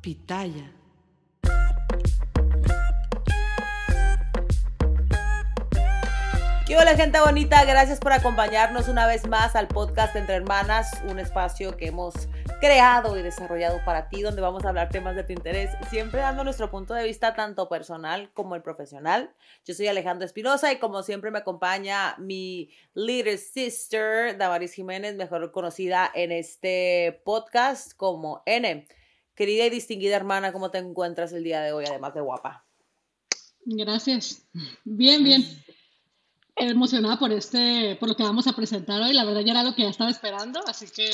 Pitaya. ¿Qué hola gente bonita? Gracias por acompañarnos una vez más al podcast Entre Hermanas, un espacio que hemos creado y desarrollado para ti, donde vamos a hablar temas de tu interés, siempre dando nuestro punto de vista tanto personal como el profesional. Yo soy Alejandro Espinosa y como siempre me acompaña mi little sister, Damaris Jiménez, mejor conocida en este podcast como N. Querida y distinguida hermana, ¿cómo te encuentras el día de hoy, además de guapa? Gracias. Bien, bien emocionada por este, por lo que vamos a presentar hoy. La verdad ya era lo que ya estaba esperando, así que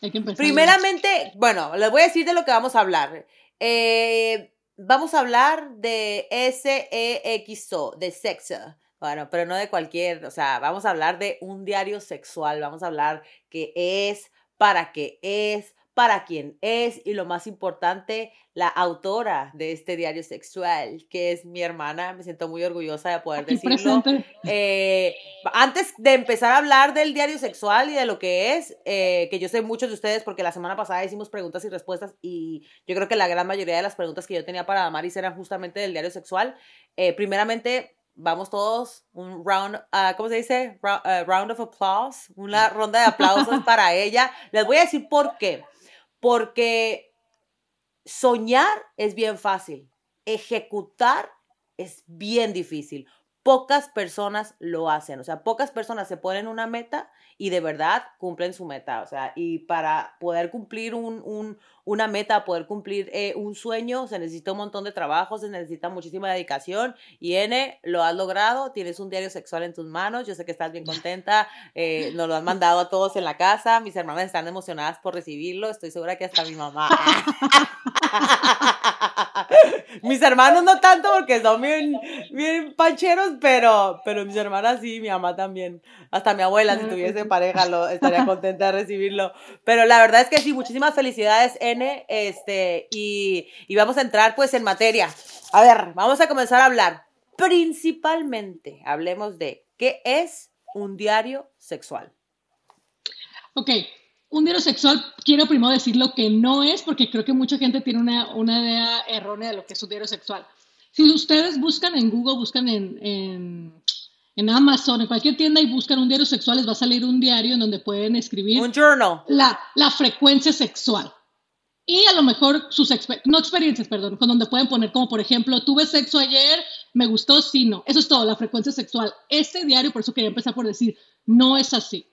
hay que empezar. Primeramente, bueno, les voy a decir de lo que vamos a hablar. Eh, vamos a hablar de SEXO, de sexo. Bueno, pero no de cualquier, o sea, vamos a hablar de un diario sexual, vamos a hablar qué es, para qué es, para quién es y lo más importante, la autora de este diario sexual, que es mi hermana. Me siento muy orgullosa de poder decirlo. Eh, antes de empezar a hablar del diario sexual y de lo que es, eh, que yo sé muchos de ustedes porque la semana pasada hicimos preguntas y respuestas y yo creo que la gran mayoría de las preguntas que yo tenía para Damaris eran justamente del diario sexual. Eh, primeramente, vamos todos, un round, uh, ¿cómo se dice? round of applause, una ronda de aplausos para ella. Les voy a decir por qué. Porque soñar es bien fácil, ejecutar es bien difícil. Pocas personas lo hacen, o sea, pocas personas se ponen una meta y de verdad cumplen su meta. O sea, y para poder cumplir un, una meta, poder cumplir eh, un sueño, se necesita un montón de trabajo, se necesita muchísima dedicación. Y N, lo has logrado, tienes un diario sexual en tus manos, yo sé que estás bien contenta, eh, nos lo han mandado a todos en la casa, mis hermanas están emocionadas por recibirlo, estoy segura que hasta mi mamá. mis hermanos no tanto porque son bien, bien pancheros, pero, pero mis hermanas sí, mi mamá también. Hasta mi abuela, si tuviese pareja, lo, estaría contenta de recibirlo. Pero la verdad es que sí, muchísimas felicidades, N. Este, y, y vamos a entrar pues en materia. A ver, vamos a comenzar a hablar. Principalmente, hablemos de qué es un diario sexual. Ok, un diario sexual, quiero primero decir lo que no es, porque creo que mucha gente tiene una, una idea errónea de lo que es un diario sexual. Si ustedes buscan en Google, buscan en, en, en, Amazon, en cualquier tienda y buscan un diario sexual, les va a salir un diario en donde pueden escribir un journal. La, la frecuencia sexual. Y a lo mejor sus no experiencias, perdón, con donde pueden poner como por ejemplo, tuve sexo ayer, me gustó, sí, no. Eso es todo, la frecuencia sexual. Este diario, por eso quería empezar por decir, no es así.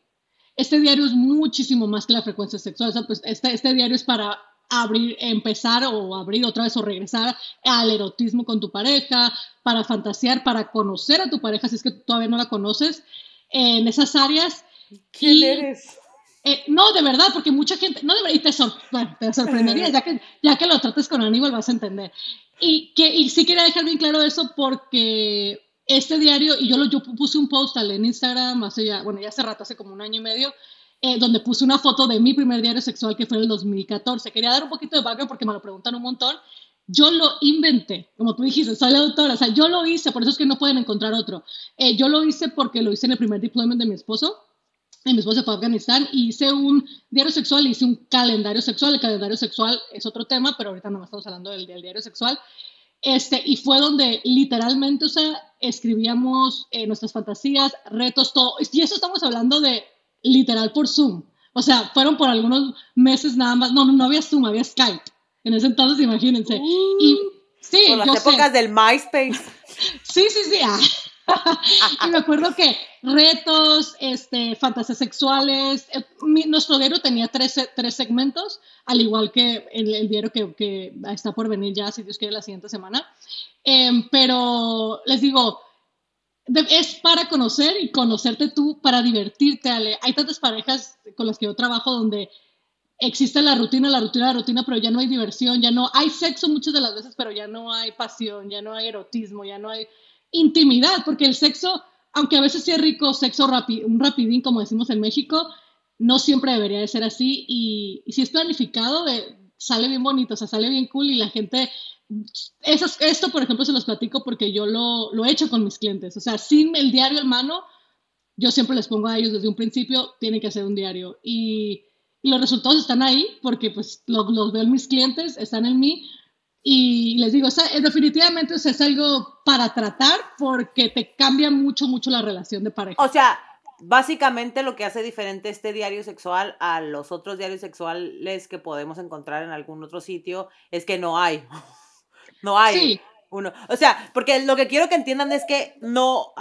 Este diario es muchísimo más que la frecuencia sexual. O sea, pues este, este diario es para abrir, empezar o abrir otra vez o regresar al erotismo con tu pareja, para fantasear, para conocer a tu pareja si es que todavía no la conoces en esas áreas. ¿Quién eres? Eh, no, de verdad, porque mucha gente, no, de y te, te sorprendería, ya que, ya que lo trates con Aníbal vas a entender. Y, que, y sí quería dejar bien claro eso porque este diario, y yo, lo, yo puse un post en Instagram hace ya, bueno, ya hace rato, hace como un año y medio, eh, donde puse una foto de mi primer diario sexual que fue en el 2014. Quería dar un poquito de background porque me lo preguntan un montón. Yo lo inventé, como tú dijiste, soy la autora, o sea, yo lo hice, por eso es que no pueden encontrar otro. Eh, yo lo hice porque lo hice en el primer deployment de mi esposo. Mi esposo fue a Afganistán y hice un diario sexual, hice un calendario sexual. El calendario sexual es otro tema, pero ahorita no estamos hablando del, del diario sexual. Este, y fue donde literalmente, o sea, escribíamos eh, nuestras fantasías, retos, todo. Y eso estamos hablando de literal por Zoom. O sea, fueron por algunos meses nada más. No, no, no había Zoom, había Skype. En ese entonces, imagínense. y sí, por las épocas del MySpace. sí, sí, sí. Ah. y me acuerdo que retos, este, fantasías sexuales. Eh, nuestro diario tenía tres, tres, segmentos, al igual que el, el diario que, que, está por venir ya, si Dios quiere, la siguiente semana. Em, pero les digo, es para conocer y conocerte tú, para divertirte, Ale. Hay tantas parejas con las que yo trabajo donde existe la rutina, la rutina, la rutina, pero ya no hay diversión, ya no hay sexo muchas de las veces, pero ya no hay pasión, ya no hay erotismo, ya no hay intimidad, porque el sexo, aunque a veces sea rico, sexo un rapidín, como decimos en México, no siempre debería de ser así. Y, si es planificado, sale bien bonito, o sea, sale bien cool y la gente... esto, por ejemplo, se los platico porque yo lo, lo he hecho con mis clientes. O sea, sin el diario en mano, yo siempre les pongo a ellos desde un principio, tienen que hacer un diario. Y, y los resultados están ahí porque pues los, los veo en mis clientes, están en mí y les digo, o definitivamente es algo para tratar porque te cambia mucho, mucho la relación de pareja. O sea, básicamente lo que hace diferente este diario sexual a los otros diarios sexuales que podemos encontrar en algún otro sitio es que no hay. No hay. Uno. O sea, porque lo que quiero que entiendan es que no,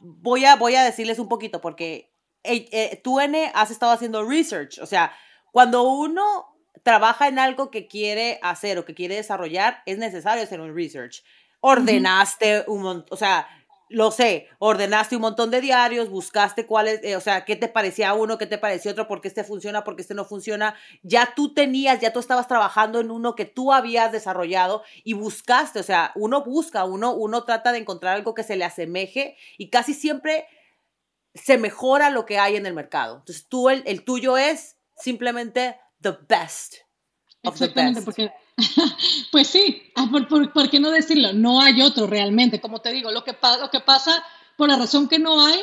voy a, voy a decirles un poquito, porque eh, tú, N, has estado haciendo research. O sea, cuando uno trabaja en algo que quiere hacer o que quiere desarrollar, es necesario hacer un research. Ordenaste un montón, o sea, lo sé, ordenaste un montón de diarios, buscaste cuáles, eh, o sea, qué te parecía uno, qué te parecía otro, por qué este funciona, por qué este no funciona. Ya tú tenías, ya tú estabas trabajando en uno que tú habías desarrollado y buscaste, o sea, uno busca, uno, uno trata de encontrar algo que se le asemeje y casi siempre se mejora lo que hay en el mercado. Entonces tú, el, el tuyo es simplemente the best. Exactamente, porque pues sí, ah, ¿por, qué no decirlo? No hay otro realmente. Como te digo, lo que, lo que pasa, por la razón que no hay,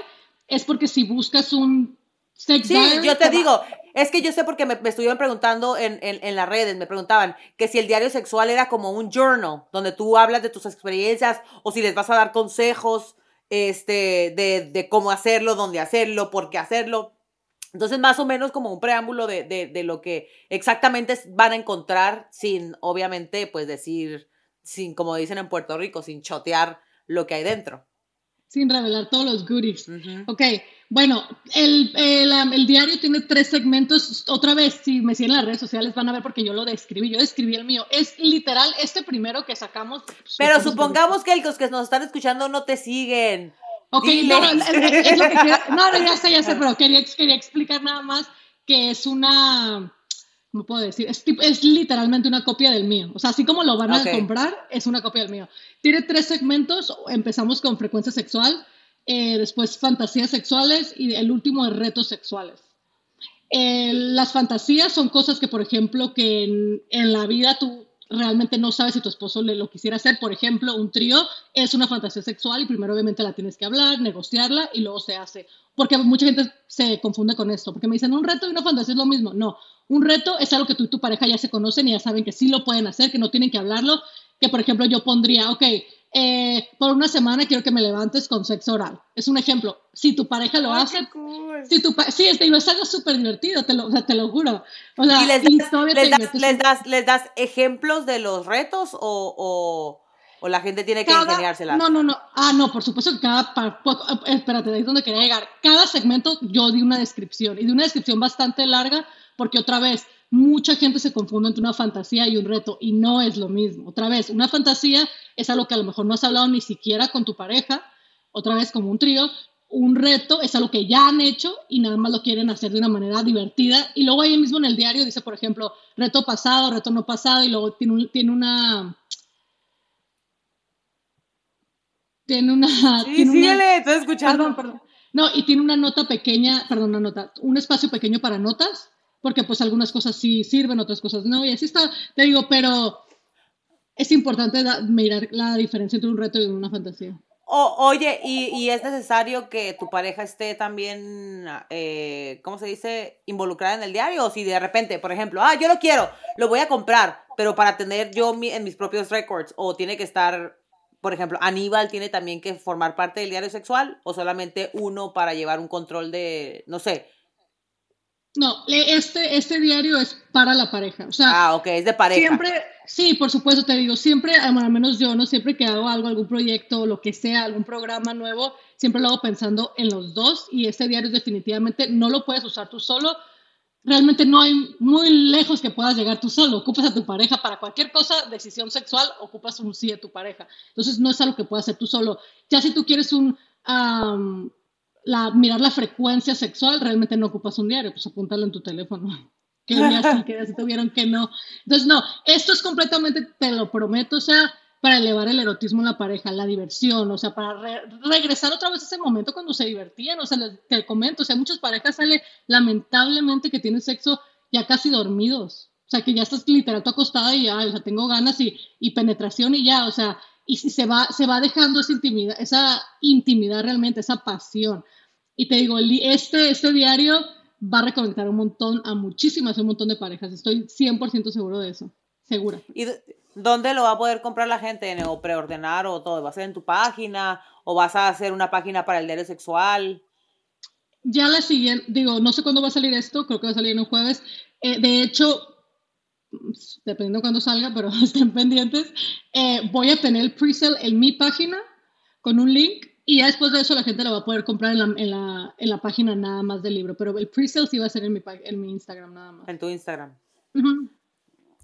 es porque si buscas un sex Sí, yo te digo, es que yo sé porque me, estuvieron preguntando en, en, las redes, me preguntaban que si el diario sexual era como un journal, donde tú hablas de tus experiencias o si les vas a dar consejos este, de, de cómo hacerlo, dónde hacerlo, por qué hacerlo. Entonces, más o menos como un preámbulo de, de, de, lo que exactamente van a encontrar sin, obviamente, pues decir, sin, como dicen en Puerto Rico, sin chotear lo que hay dentro. Sin revelar todos los goodies. Ok, bueno, el, el, el, diario tiene tres segmentos. Otra vez, si me siguen en las redes sociales van a ver porque yo lo describí. Yo describí el mío. Es literal este primero que sacamos. Pero supongamos que los que nos están escuchando no te siguen. Ok, no, no, es lo que no, ya sé, ya sé, pero quería, quería explicar nada más que es una, ¿cómo puedo decir? Es, es, literalmente una copia del mío. O sea, así como lo van a comprar, es una copia del mío. Tiene tres segmentos. Empezamos con frecuencia sexual, eh, después fantasías sexuales y el último es retos sexuales. Eh, las fantasías son cosas que, por ejemplo, que en, en la vida tú realmente no sabes si tu esposo le lo quisiera hacer. Por ejemplo, un trío es una fantasía sexual y primero obviamente la tienes que hablar, negociarla y luego se hace. Porque mucha gente se confunde con esto, porque me dicen un reto y una fantasía es lo mismo. No, un reto es algo que tú y tu pareja ya se conocen y ya saben que sí lo pueden hacer, que no tienen que hablarlo. Que por ejemplo yo pondría, ok, eh, por una semana quiero que me levantes con sexo oral. Es un ejemplo. Si tu pareja lo hace, si tu sí, es, es algo súper divertido, te lo, te lo juro. O sea, ¿Y les, das, les, das, les, das, ejemplos de los retos o, o, la gente tiene que ingeniárselas? No, no, no. Ah, no, por supuesto que cada... Espérate, ahí es donde quería llegar. Cada segmento yo di una descripción y di una descripción bastante larga porque otra vez mucha gente se confunde entre una fantasía y un reto y no es lo mismo. Otra vez, una fantasía es algo que a lo mejor no has hablado ni siquiera con tu pareja, otra vez como un trío. Un reto es algo que ya han hecho y nada más lo quieren hacer de una manera divertida. Y luego ahí mismo en el diario dice, por ejemplo, reto pasado, reto no pasado, y luego tiene, tiene una... Tiene una... Sí, tiene síguele, estoy escuchando. Perdón, perdón. No, y tiene una nota pequeña, perdón, una nota, un espacio pequeño para notas porque pues algunas cosas sí sirven, otras cosas no, y así está, te digo, pero es importante mirar la diferencia entre un reto y una fantasía. oye, ¿y, es necesario que tu pareja esté también, eh, ¿cómo se dice?, involucrada en el diario. O si de repente, por ejemplo, ah, yo lo quiero, lo voy a comprar, pero para tener yo en mis propios records, o tiene que estar, por ejemplo, Aníbal tiene también que formar parte del diario sexual, o solamente uno para llevar un control de, no sé, no, este, este diario es para la pareja. O sea, ah, ok, es de pareja. Siempre, sí, por supuesto, te digo, siempre, al menos yo, ¿no? Siempre que hago algo, algún proyecto, lo que sea, algún programa nuevo, siempre lo hago pensando en los dos y este diario definitivamente no lo puedes usar tú solo. Realmente no hay muy lejos que puedas llegar tú solo. Ocupas a tu pareja para cualquier cosa, decisión sexual, ocupas un sí de tu pareja. Entonces no es algo que puedas hacer tú solo. Ya si tú quieres un la, mirar la frecuencia sexual, realmente no ocupas un diario, pues apúntalo en tu teléfono. Que así, que así tuvieron que no. Entonces, no, esto es completamente, te lo prometo, o sea, para elevar el erotismo en la pareja, la diversión, o sea, para regresar otra vez a ese momento cuando se divertían, o sea, te comento, o sea, muchas parejas sale lamentablemente que tienen sexo ya casi dormidos, o sea, que ya estás literal acostada y ya, o sea, tengo ganas y, y penetración y ya, o sea, y se va, se va dejando esa intimidad, esa intimidad realmente, esa pasión. Y te digo, este, este diario va a reconectar un montón a muchísimas, un montón de parejas. Estoy 100% seguro de eso. Segura. ¿Y dónde lo va a poder comprar la gente? ¿O preordenar o todo? ¿Va a ser en tu página? ¿O vas a hacer una página para el diario sexual? Ya la siguiente, digo, no sé cuándo va a salir esto, creo que va a salir en un jueves. Eh, de hecho, dependiendo de cuándo salga, pero estén pendientes, eh, voy a tener el presale en mi página con un link y ya después de eso la gente lo va a poder comprar en la, en la, en la página nada más del libro, pero el presale sí va a ser en mi, en mi Instagram nada más. En tu Instagram.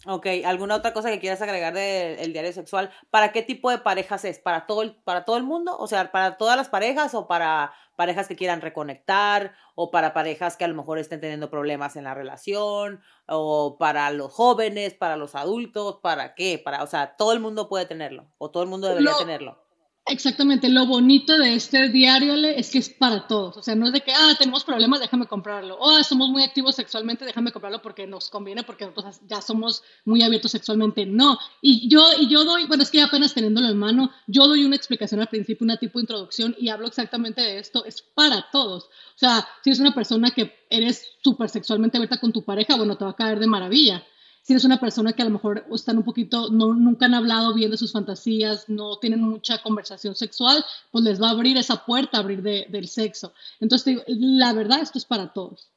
Ok, ¿alguna otra cosa que quieras agregar del diario sexual? ¿Para qué tipo de parejas es? ¿Para todo, el, ¿Para todo el mundo? O sea, ¿para todas las parejas o para parejas que quieran reconectar o para parejas que a lo mejor estén teniendo problemas en la relación o para los jóvenes, para los adultos? ¿Para qué? Para, o sea, todo el mundo puede tenerlo o todo el mundo debería tenerlo. Exactamente, lo bonito de este diario es que es para todos, o sea, no es de que, ah, tenemos problemas, déjame comprarlo, o ah, somos muy activos sexualmente, déjame comprarlo porque nos conviene, porque nosotros ya somos muy abiertos sexualmente, no, y yo, y yo doy, bueno, es que apenas teniéndolo en mano, yo doy una explicación al principio, una tipo de introducción, y hablo exactamente de esto, es para todos, o sea, si eres una persona que eres súper sexualmente abierta con tu pareja, bueno, te va a caer de maravilla, si eres una persona que a lo mejor están un poquito, no, nunca han hablado bien de sus fantasías, no tienen mucha conversación sexual, pues les va a abrir esa puerta, abrir del sexo. Entonces, la verdad, esto es para todos,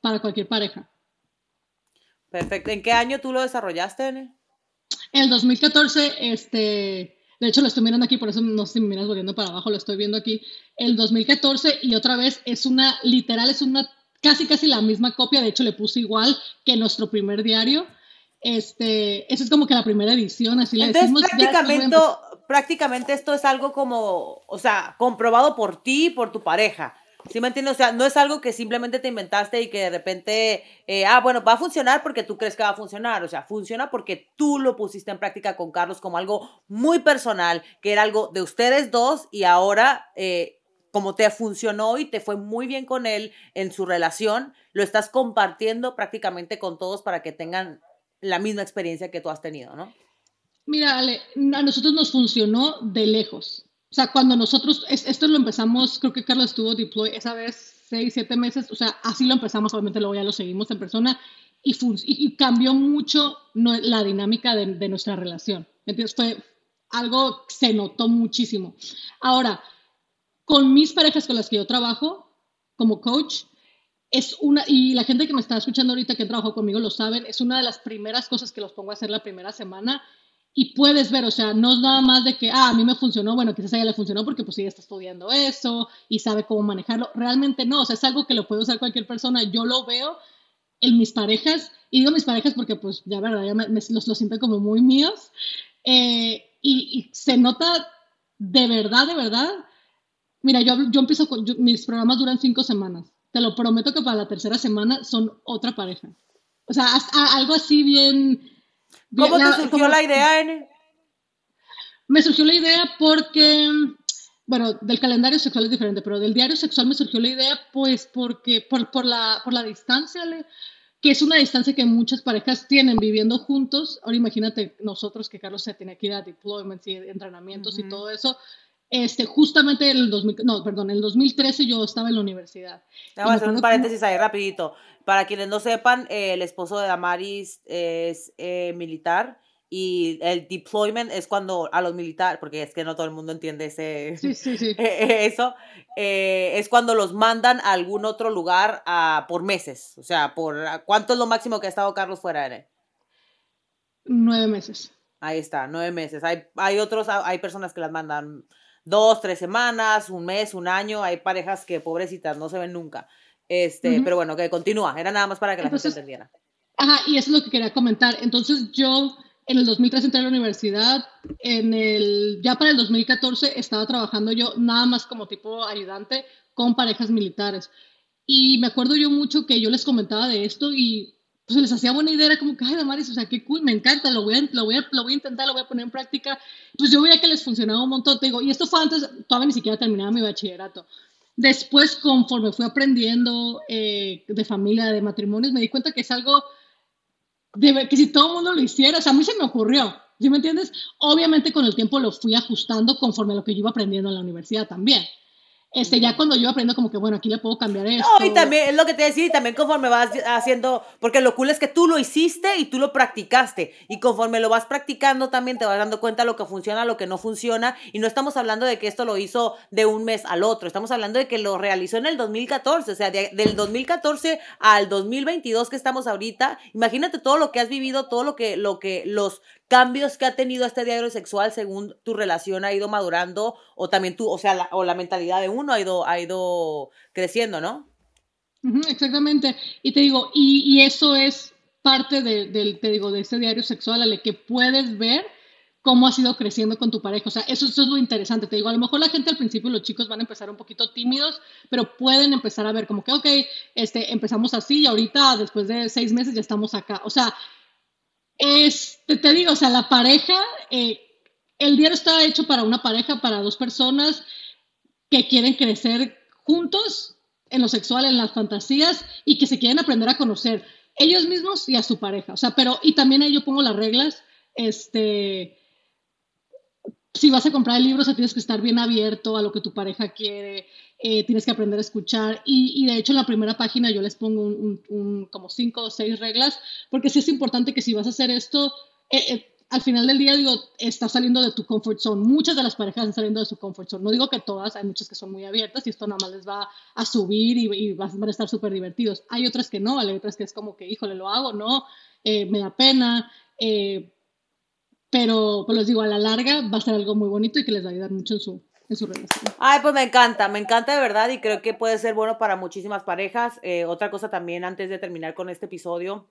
para cualquier pareja. Perfecto. ¿En qué año tú lo desarrollaste, En el 2014, este, de hecho lo estoy mirando aquí, por eso no sé si me miras volviendo para abajo, lo estoy viendo aquí. El 2014 y otra vez es una, literal, es una casi casi la misma copia, de hecho le puse igual que nuestro primer diario. Este, eso es como que la primera edición, así le decimos. Prácticamente, prácticamente esto es algo como, o sea, comprobado por ti, por tu pareja. ¿Sí me entiendes? O sea, no es algo que simplemente te inventaste y que de repente, eh, ah, bueno, va a funcionar porque tú crees que va a funcionar. O sea, funciona porque tú lo pusiste en práctica con Carlos como algo muy personal, que era algo de ustedes dos y ahora eh, como te funcionó y te fue muy bien con él en su relación, lo estás compartiendo prácticamente con todos para que tengan la misma experiencia que tú has tenido, ¿no? Mira, Ale, a nosotros nos funcionó de lejos. O sea, cuando nosotros, esto lo empezamos, creo que Carlos estuvo deploy esa vez seis, siete meses, o sea, así lo empezamos, obviamente luego ya lo seguimos en persona y, cambió mucho la dinámica de, de nuestra relación. Entonces fue algo, se notó muchísimo. Ahora, con mis parejas con las que yo trabajo como coach, es una, y la gente que me está escuchando ahorita que trabajó conmigo lo saben, es una de las primeras cosas que los pongo a hacer la primera semana y puedes ver, o sea, no es nada más de que, ah, a mí me funcionó, bueno, quizás a ella le funcionó porque pues ella está estudiando eso y sabe cómo manejarlo, realmente no, o sea, es algo que lo puede usar cualquier persona, yo lo veo en mis parejas, y digo mis parejas porque pues ya verdad, ya me, los, los siento como muy míos, eh, y, y se nota de verdad, de verdad, Mira, yo, yo empiezo con, mis programas duran cinco semanas. Te lo prometo que para la tercera semana son otra pareja. O sea, algo así bien... ¿Cómo te surgió la idea, N? Me surgió la idea porque, bueno, del calendario sexual es diferente, pero del diario sexual me surgió la idea, pues, porque, por, por, la, por la distancia, que es una distancia que muchas parejas tienen viviendo juntos. Ahora imagínate nosotros que Carlos se tiene que ir a deployments y entrenamientos y todo eso. Este, justamente en el 2000, no, perdón, en el 2013 yo estaba en la universidad. Vamos a hacer un paréntesis ahí rapidito. Para quienes no sepan, eh, el esposo de Damaris es eh, militar y el deployment es cuando a los militares, porque es que no todo el mundo entiende ese, sí, sí, sí. eso, eh, es cuando los mandan a algún otro lugar a, por meses. O sea, por ¿cuánto es lo máximo que ha estado Carlos fuera de Nueve meses. Ahí está, nueve meses. Hay, hay otros, hay personas que las mandan dos, tres semanas, un mes, un año. Hay parejas que, pobrecitas, no se ven nunca. Este, Pero bueno, que continúa. Era nada más para que la gente entendiera. Ajá, y eso es lo que quería comentar. Entonces yo en el 2003 entré a la universidad, en el, ya para el 2014 estaba trabajando yo nada más como tipo ayudante con parejas militares. Y me acuerdo yo mucho que yo les comentaba de esto y pues les hacía buena idea, era como que, ay, Damaris, o sea, qué cool, me encanta, lo voy, a, lo, voy a, lo voy a intentar, lo voy a poner en práctica. Pues yo veía que les funcionaba un montón, te digo, y esto fue antes, todavía ni siquiera terminaba mi bachillerato. Después, conforme fui aprendiendo eh, de familia, de matrimonios, me di cuenta que es algo de, que si todo el mundo lo hiciera, o sea, a mí se me ocurrió, ¿sí me entiendes? Obviamente con el tiempo lo fui ajustando conforme a lo que yo iba aprendiendo en la universidad también. Este, ya cuando yo aprendo como que, bueno, aquí le puedo cambiar esto. No, y también, es lo que te decía, y también conforme vas haciendo, porque lo cool es que tú lo hiciste y tú lo practicaste, y conforme lo vas practicando también te vas dando cuenta lo que funciona, lo que no funciona, y no estamos hablando de que esto lo hizo de un mes al otro, estamos hablando de que lo realizó en el 2014, o sea, del 2014 al 2022 que estamos ahorita, imagínate todo lo que has vivido, todo lo que, lo que, los cambios que ha tenido este diario sexual según tu relación ha ido madurando o también tú, o sea, la, o la mentalidad de uno ha ido, ha ido creciendo, ¿no? exactamente. Y te digo, y, eso es parte de, te digo, de este diario sexual al que puedes ver cómo has ido creciendo con tu pareja. O sea, eso, eso, es lo interesante. Te digo, a lo mejor la gente al principio, los chicos van a empezar un poquito tímidos, pero pueden empezar a ver como que, ok, este, empezamos así y ahorita, después de seis meses, ya estamos acá. O sea, es, te, digo, o sea, la pareja, eh, el diario está hecho para una pareja, para dos personas que quieren crecer juntos en lo sexual, en las fantasías y que se quieren aprender a conocer ellos mismos y a su pareja. O sea, pero, y también ahí yo pongo las reglas, este, si vas a comprar el libro, o sea, tienes que estar bien abierto a lo que tu pareja quiere, eh, tienes que aprender a escuchar. Y, de hecho, en la primera página yo les pongo un, como cinco o seis reglas, porque sí es importante que si vas a hacer esto, eh, eh, al final del día, digo, estás saliendo de tu comfort zone. Muchas de las parejas están saliendo de su comfort zone. No digo que todas, hay muchas que son muy abiertas y esto nada más les va a subir y, van a estar súper divertidos. Hay otras que no, hay otras que es como que, híjole, lo hago, no, me da pena. Pero, pues les digo, a la larga va a ser algo muy bonito y que les va a ayudar mucho en su, su relación. Ay, pues me encanta, me encanta de verdad y creo que puede ser bueno para muchísimas parejas. Eh, otra cosa también antes de terminar con este episodio.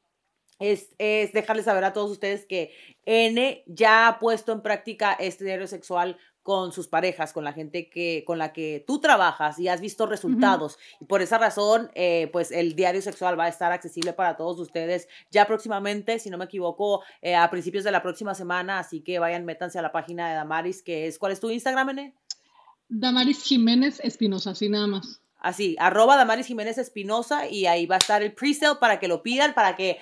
Es, es, dejarles saber a todos ustedes que N ya ha puesto en práctica este diario sexual con sus parejas, con la gente que, con la que tú trabajas y has visto resultados. Y por esa razón, eh, pues el diario sexual va a estar accesible para todos ustedes ya próximamente, si no me equivoco, eh, a principios de la próxima semana. Así que vayan, métanse a la página de Damaris, que es, ¿cuál es tu Instagram, N? Damaris Jiménez Espinosa, así nada más. Así, arroba Damaris Jiménez Espinosa y ahí va a estar el presale para que lo pidan, para que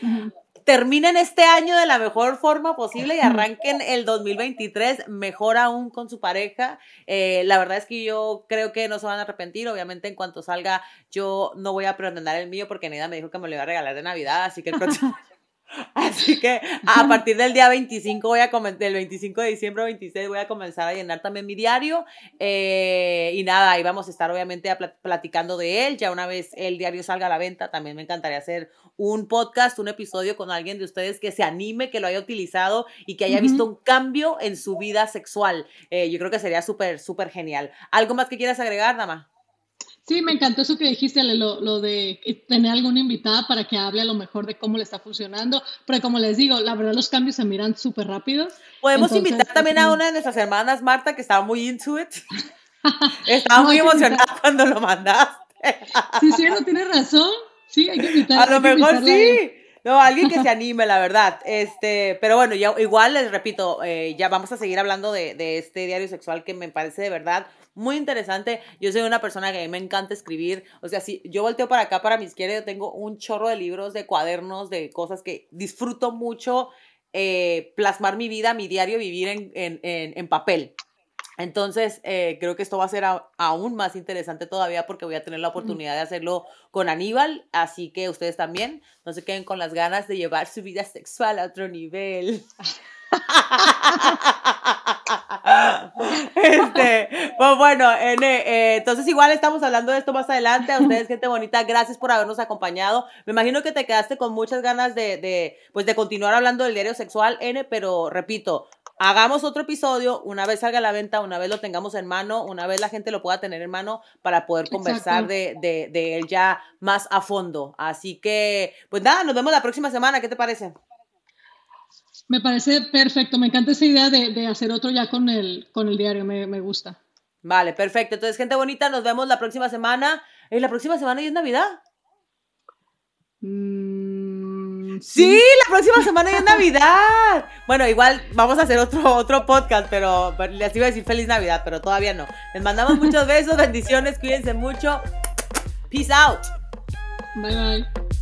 terminen este año de la mejor forma posible y arranquen el 2023 mejor aún con su pareja. Eh, la verdad es que yo creo que no se van a arrepentir. Obviamente, en cuanto salga, yo no voy a pretender el mío porque Nida me dijo que me lo iba a regalar de Navidad, así que el próximo. Así que a partir del día 25 voy a comenzar, el 25 de diciembre 26 voy a comenzar a llenar también mi diario eh, y nada, ahí vamos a estar obviamente platicando de él, ya una vez el diario salga a la venta, también me encantaría hacer un podcast, un episodio con alguien de ustedes que se anime, que lo haya utilizado y que haya visto un cambio en su vida sexual. Eh, yo creo que sería súper, súper genial. ¿Algo más que quieras agregar, Dama? Sí, me encantó eso que dijiste, lo, lo, de tener alguna invitada para que hable a lo mejor de cómo le está funcionando, pero como les digo, la verdad los cambios se miran súper rápidos. Podemos invitar también a una de nuestras hermanas, Marta, que estaba muy into it. estaba muy emocionada cuando lo mandaste. sí, cierto, tienes razón. Sí, hay que invitar. A lo mejor sí. No, alguien que se anime, la verdad. Este, pero bueno, ya igual les repito, eh, ya vamos a seguir hablando de, de, este diario sexual que me parece de verdad muy interesante. Yo soy una persona que a mí me encanta escribir. O sea, si yo volteo para acá, para mi izquierda, yo tengo un chorro de libros, de cuadernos, de cosas que disfruto mucho eh, plasmar mi vida, mi diario, vivir en, en, en, papel. Entonces, eh, creo que esto va a ser aún más interesante todavía porque voy a tener la oportunidad de hacerlo con Aníbal, así que ustedes también no se queden con las ganas de llevar su vida sexual a otro nivel. este, pues bueno, eh, entonces igual estamos hablando de esto más adelante. A ustedes, gente bonita, gracias por habernos acompañado. Me imagino que te quedaste con muchas ganas de, de, pues de continuar hablando del diario sexual, N, pero repito, hagamos otro episodio, una vez salga a la venta, una vez lo tengamos en mano, una vez la gente lo pueda tener en mano para poder conversar de, de, de él ya más a fondo. Así que, pues nada, nos vemos la próxima semana. ¿Qué te parece? Me parece perfecto, me encanta esa idea de, hacer otro ya con el, con el diario, me, gusta. Vale, perfecto. Entonces, gente bonita, nos vemos la próxima semana. ¿Y la próxima semana ya es Navidad? Mm, sí. la próxima semana ya es Navidad. Bueno, igual vamos a hacer otro, otro podcast, pero les iba a decir feliz Navidad, pero todavía no. Les mandamos muchos besos, bendiciones, cuídense mucho. Peace out. Bye bye.